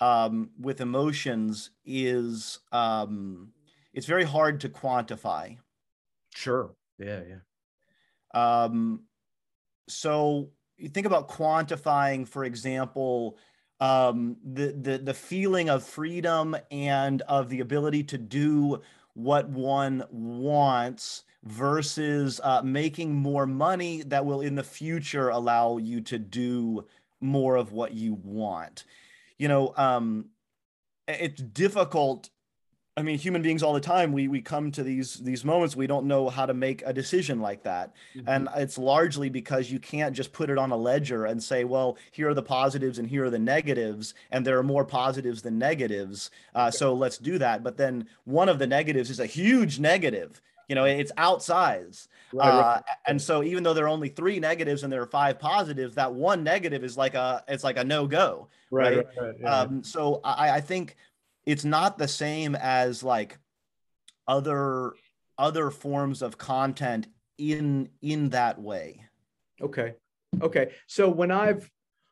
um, with emotions is um, it's very hard to quantify. Sure. Yeah. Yeah. Um, so you think about quantifying, for example, um, the, the the feeling of freedom and of the ability to do what one wants versus uh, making more money that will in the future allow you to do more of what you want. You know um, it's difficult I mean, human beings all the time, we we come to these these moments we don't know how to make a decision like that. Mm-hmm. And it's largely because you can't just put it on a ledger and say, well, here are the positives and here are the negatives, and there are more positives than negatives. Uh, okay. So let's do that. But then one of the negatives is a huge negative. You know, it's outsized. Right, uh, and so even though there are only three negatives and there are five positives, that one negative is like a it's like a no go. Right. right? right yeah. um, so I, I think it's not the same as like other other forms of content in in that way. Okay. Okay. So when i've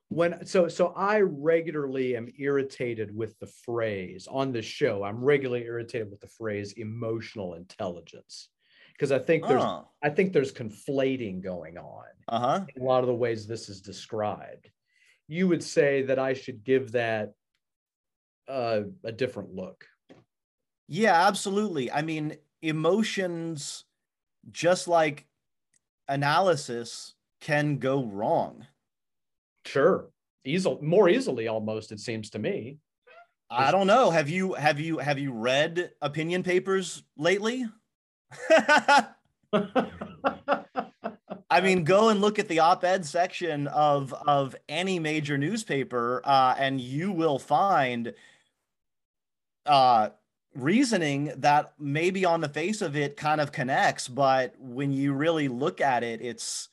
when so so i regularly am irritated with the phrase on the show. I'm regularly irritated with the phrase emotional intelligence because i think there's oh. i think there's conflating going on uh-huh. a lot of the ways this is described. You would say that i should give that uh, a different look. Yeah, absolutely. I mean, emotions, just like analysis, can go wrong. Sure, easily, more easily, almost. It seems to me. I don't know. Have you have you have you read opinion papers lately? I mean, go and look at the op-ed section of of any major newspaper, uh, and you will find uh, reasoning that maybe on the face of it kind of connects, but when you really look at it, it's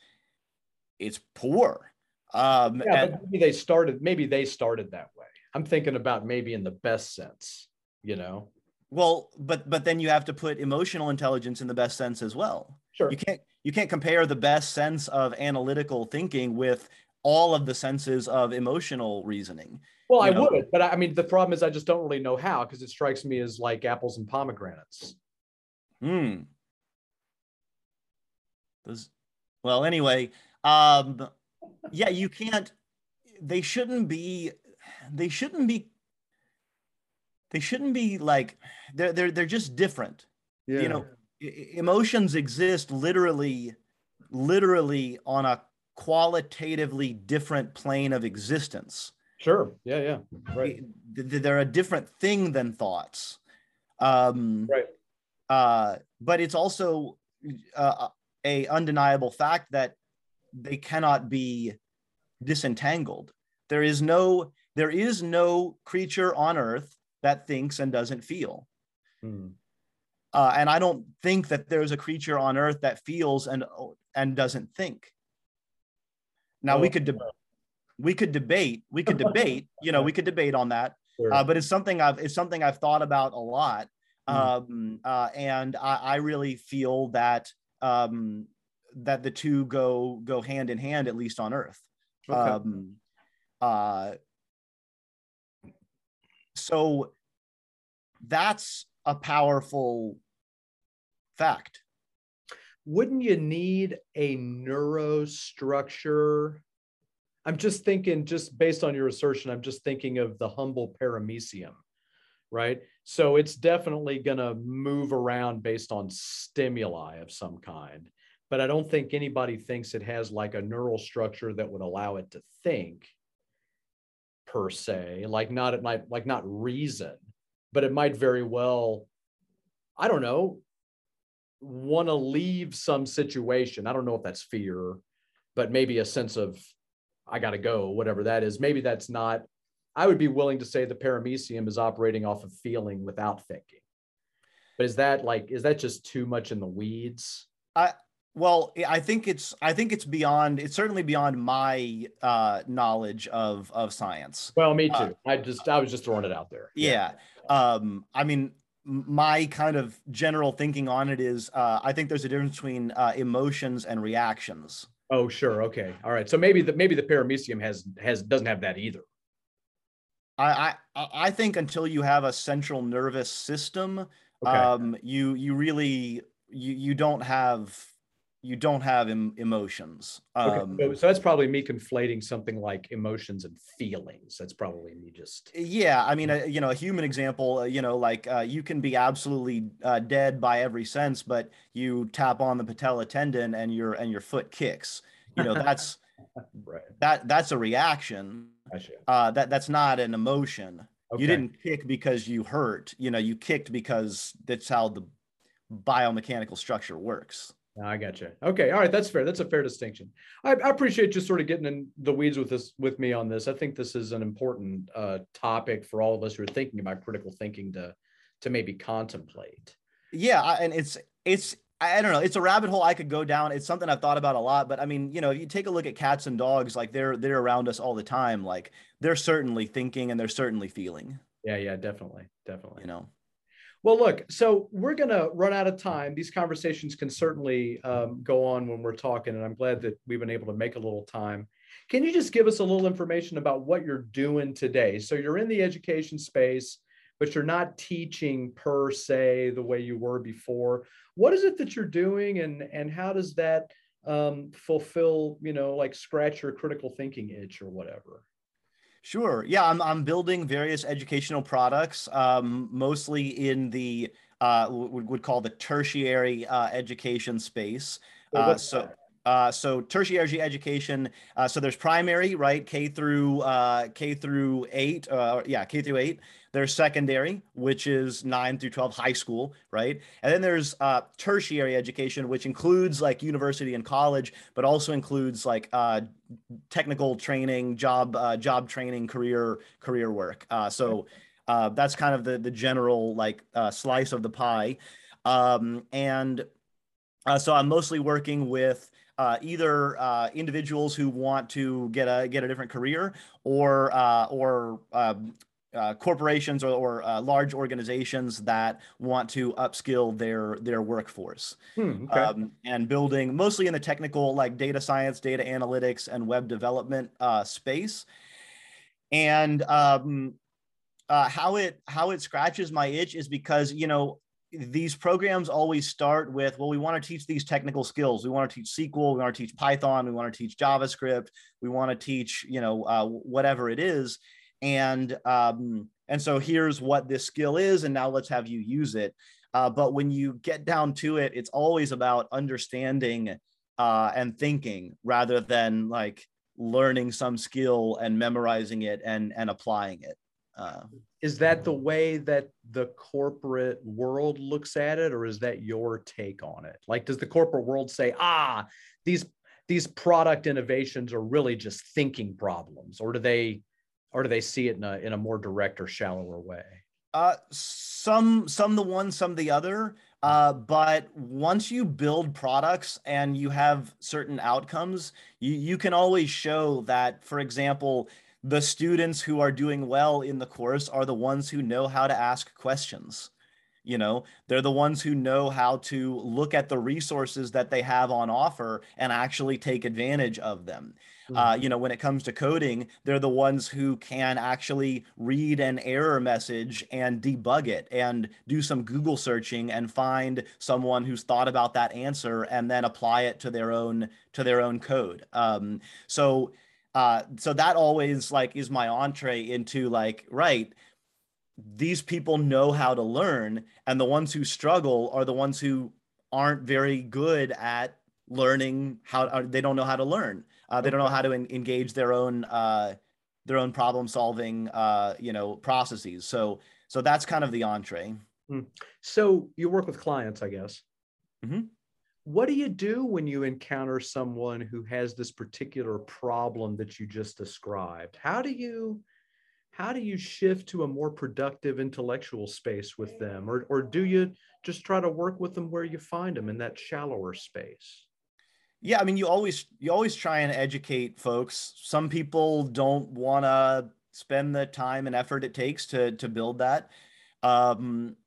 it's poor. Um, yeah, and, maybe they started. Maybe they started that way. I'm thinking about maybe in the best sense, you know. Well, but but then you have to put emotional intelligence in the best sense as well. Sure. You can't you can't compare the best sense of analytical thinking with all of the senses of emotional reasoning. Well, I know? would, but I mean, the problem is I just don't really know how because it strikes me as like apples and pomegranates. Hmm. Those, well, anyway, um, yeah, you can't. They shouldn't be. They shouldn't be. They shouldn't be like they're they're they're just different. Yeah. You know, emotions exist literally, literally on a qualitatively different plane of existence. Sure. Yeah. Yeah. Right. They're a different thing than thoughts. Um, right. Uh, but it's also uh, a undeniable fact that they cannot be disentangled. There is no there is no creature on earth that thinks and doesn't feel. Hmm. Uh, and I don't think that there's a creature on earth that feels and and doesn't think. Now oh, we could de- we could debate, we could debate, you know, we could debate on that. Sure. Uh, but it's something I've it's something I've thought about a lot. Mm. Um, uh, and I, I, really feel that um, that the two go go hand in hand, at least on Earth. Okay. Um, uh, so that's a powerful fact wouldn't you need a neurostructure? I'm just thinking, just based on your assertion, I'm just thinking of the humble paramecium, right? So it's definitely going to move around based on stimuli of some kind. But I don't think anybody thinks it has like a neural structure that would allow it to think per se, like not it might like not reason, but it might very well, I don't know, want to leave some situation. I don't know if that's fear, but maybe a sense of I got to go, whatever that is. Maybe that's not. I would be willing to say the paramecium is operating off of feeling without thinking. But is that like is that just too much in the weeds? I well, I think it's I think it's beyond it's certainly beyond my uh knowledge of of science. Well, me uh, too. Uh, I just I was just throwing it out there. Yeah. yeah. Um I mean my kind of general thinking on it is uh, I think there's a difference between uh, emotions and reactions. Oh, sure. Okay. All right. So maybe the maybe the paramecium has has doesn't have that either. I I, I think until you have a central nervous system, okay. um, you you really you you don't have you don't have em- emotions. Um, okay. so, that's probably me conflating something like emotions and feelings. That's probably me just. Yeah, I mean, a, you know, a human example. Uh, you know, like uh, you can be absolutely uh, dead by every sense, but you tap on the patella tendon and your and your foot kicks. You know, that's right. That that's a reaction. Uh, that that's not an emotion. Okay. You didn't kick because you hurt. You know, you kicked because that's how the biomechanical structure works. I got you. Okay, all right, that's fair. That's a fair distinction. I, I, appreciate you sort of getting in the weeds with this with me on this. I think this is an important uh, topic for all of us who are thinking about critical thinking to to maybe contemplate. Yeah, and it's it's I don't know. It's a rabbit hole I could go down. It's something I've thought about a lot. But I mean, you know, if you take a look at cats and dogs, like they're they're around us all the time. Like they're certainly thinking and they're certainly feeling. Yeah, yeah, definitely, definitely. You know. Well, look, so we're going to run out of time. These conversations can certainly um, go on when we're talking, and I'm glad that we've been able to make a little time. Can you just give us a little information about what you're doing today? So you're in the education space, but you're not teaching per se the way you were before. What is it that you're doing, and and how does that um, fulfill, you know, like scratch your critical thinking itch or whatever? Sure. Yeah, I'm I'm building various educational products, um, mostly in the uh, would would call the tertiary uh, education space. Uh, so. Uh, so tertiary education. Uh, so there's primary, right? K through uh, K through eight. Uh, yeah, K through eight. There's secondary, which is nine through 12 high school, right? And then there's uh, tertiary education, which includes like university and college, but also includes like uh, technical training, job uh, job training, career career work. Uh, so uh, that's kind of the the general like uh, slice of the pie. Um, and so I'm mostly working with uh, either uh, individuals who want to get a get a different career or uh, or um, uh, corporations or, or uh, large organizations that want to upskill their their workforce hmm, okay. um, and building mostly in the technical like data science data analytics and web development uh, space and um, uh, how it how it scratches my itch is because you know these programs always start with well we want to teach these technical skills. We want to teach sql we want to teach python we want to teach javascript we want to teach you know uh, whatever it is. And um, and so here's what this skill is and now let's have you use it. Uh, but when you get down to it it's always about understanding uh, and thinking rather than like learning some skill and memorizing it and and applying it uh, is that the way that the corporate world looks at it or is that your take on it like does the corporate world say ah these these product innovations are really just thinking problems or do they or do they see it in a in a more direct or shallower way? Uh, some some the one, some the other. Uh, but once you build products and you have certain outcomes, you you can always show that, for example, the students who are doing well in the course are the ones who know how to ask questions. You know they're the ones who know how to look at the resources that they have on offer and actually take advantage of them. Mm-hmm. uh, you know when it comes to coding they're the ones who can actually read an error message and debug it and do some google searching and find someone who's thought about that answer and then apply it to their own to their own code. Um, so uh, so that always like is my entree into like right these people know how to learn and the ones who struggle are the ones who aren't very good at learning how uh, they don't know how to learn. Uh, they don't know how to en- engage their own uh, their own problem solving uh, you know processes. So so that's kind of the entree. Hmm. so you work with clients i guess. Mm-hmm. What do you do when you encounter someone who has this particular problem that you just described? How do you how do you shift to a more productive intellectual space with them? Or, or do you just try to work with them where you find them in that shallower space? Yeah i mean you always you always try and educate folks. Some people don't want to spend the time and effort it takes to to build that. Um,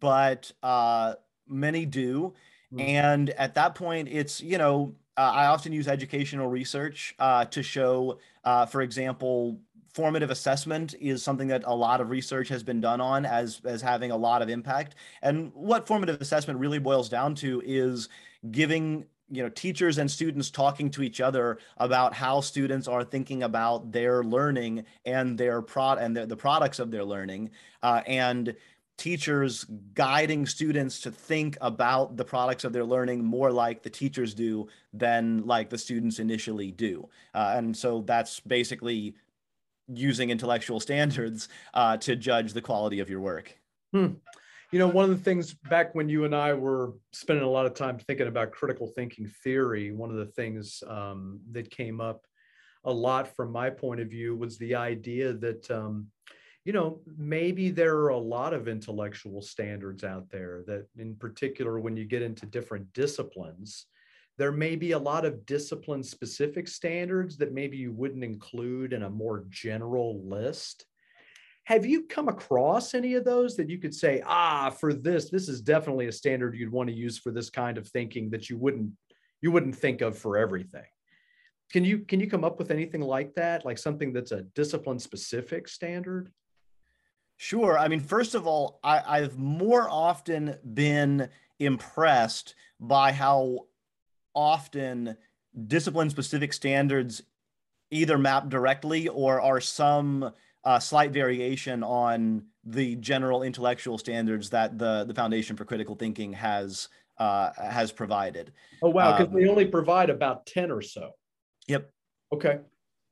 but uh, many do. And at that point it's you know uh, i often use educational research uh, to show uh, for example formative assessment is something that a lot of research has been done on as as having a lot of impact. And what formative assessment really boils down to is giving you know teachers and students talking to each other about how students are thinking about their learning and their prod and the, the products of their learning uh, and teachers guiding students to think about the products of their learning more like the teachers do than like the students initially do uh, and so that's basically using intellectual standards uh, to judge the quality of your work. Hmm. You know, one of the things back when you and I were spending a lot of time thinking about critical thinking theory, one of the things um, that came up a lot from my point of view was the idea that, um, you know, maybe there are a lot of intellectual standards out there that, in particular, when you get into different disciplines, there may be a lot of discipline specific standards that maybe you wouldn't include in a more general list. Have you come across any of those that you could say, ah, for this, this is definitely a standard you'd want to use for this kind of thinking that you wouldn't you wouldn't think of for everything? Can you can you come up with anything like that, like something that's a discipline specific standard? Sure. I mean, first of all, I, I've more often been impressed by how often discipline specific standards either map directly or are some uh, slight variation on the general intellectual standards that the the Foundation for Critical Thinking has uh, has provided. Oh wow, because um, they only provide about ten or so. Yep. Okay.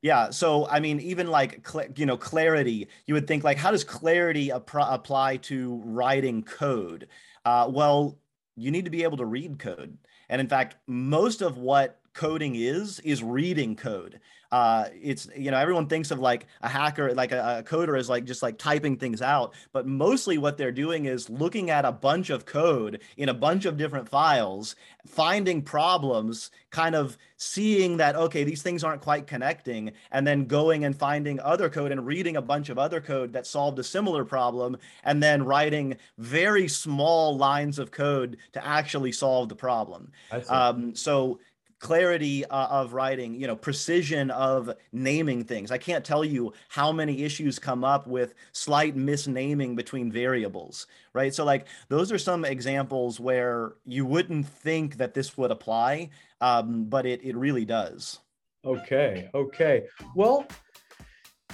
Yeah. So I mean, even like you know clarity, you would think like, how does clarity apply to writing code? Uh, well, you need to be able to read code. And in fact, most of what coding is is reading code. Uh, it's you know everyone thinks of like a hacker like a, a, coder is like just like typing things out but mostly what they're doing is looking at a bunch of code in a bunch of different files finding problems kind of seeing that okay these things aren't quite connecting and then going and finding other code and reading a bunch of other code that solved a similar problem and then writing very small lines of code to actually solve the problem. Um, so clarity uh, of writing you know precision of naming things. I can't tell you how many issues come up with slight misnaming between variables right? So like those are some examples where you wouldn't think that this would apply um, but it, it really does. Okay okay. Well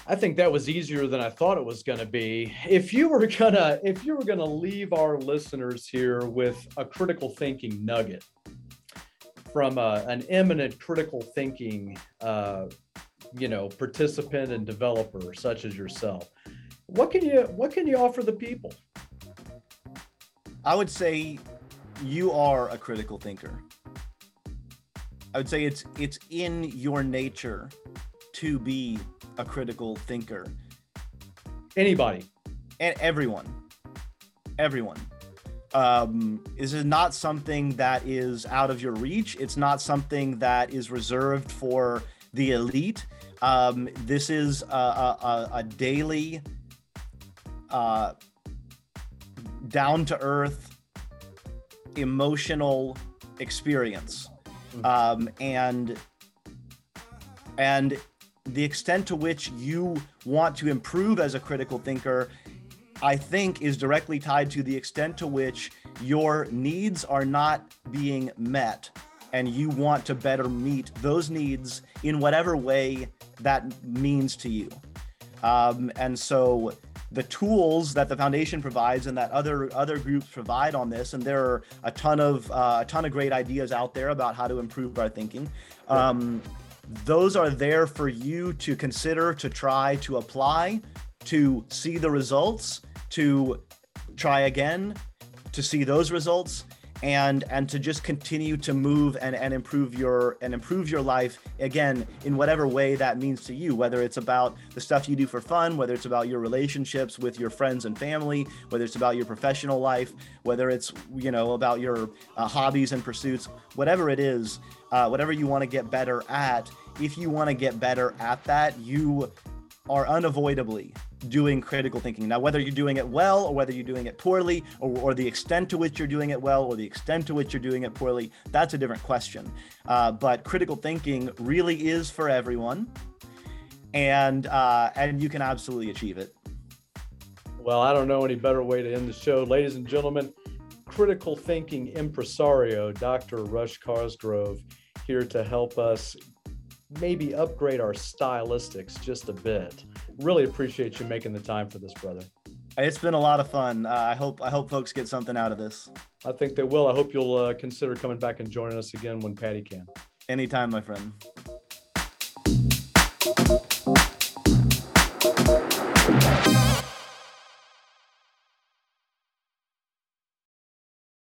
I think that was easier than I thought it was going to be. If you were gonna, if you were gonna leave our listeners here with a critical thinking nugget, from a, an eminent critical thinking, uh, you know, participant and developer such as yourself, what can you what can you offer the people? I would say you are a critical thinker. I would say it's it's in your nature to be a critical thinker. Anybody. And everyone. Everyone um, this is not something that is out of your reach. It's not something that is reserved for the elite. Um, this is a, a, a daily, uh, down to earth, emotional experience, mm-hmm. um, and and the extent to which you want to improve as a critical thinker I think is directly tied to the extent to which your needs are not being met and you want to better meet those needs in whatever way that means to you. Um, and so the tools that the foundation provides and that other other groups provide on this, and there are a ton of uh, a ton of great ideas out there about how to improve our thinking. Um, those are there for you to consider, to try, to apply, to see the results, to try again, to see those results, and and to just continue to move and, and improve your and improve your life again in whatever way that means to you whether it's about the stuff you do for fun whether it's about your relationships with your friends and family whether it's about your professional life whether it's you know about your uh, hobbies and pursuits whatever it is uh, whatever you want to get better at if you want to get better at that you are unavoidably doing critical thinking. Now, whether you're doing it well or whether you're doing it poorly, or, or, the extent to which you're doing it well or the extent to which you're doing it poorly, that's a different question. Uh, but critical thinking really is for everyone, and uh, and you can absolutely achieve it. Well, I don't know any better way to end the show, ladies and gentlemen. Critical thinking impresario, Dr. Rush Cosgrove, here to help us maybe upgrade our stylistics just a bit. Really appreciate you making the time for this, brother. It's been a lot of fun. Uh, I hope I hope folks get something out of this. I think they will. I hope you'll uh, consider coming back and joining us again when Patty can. Anytime, my friend.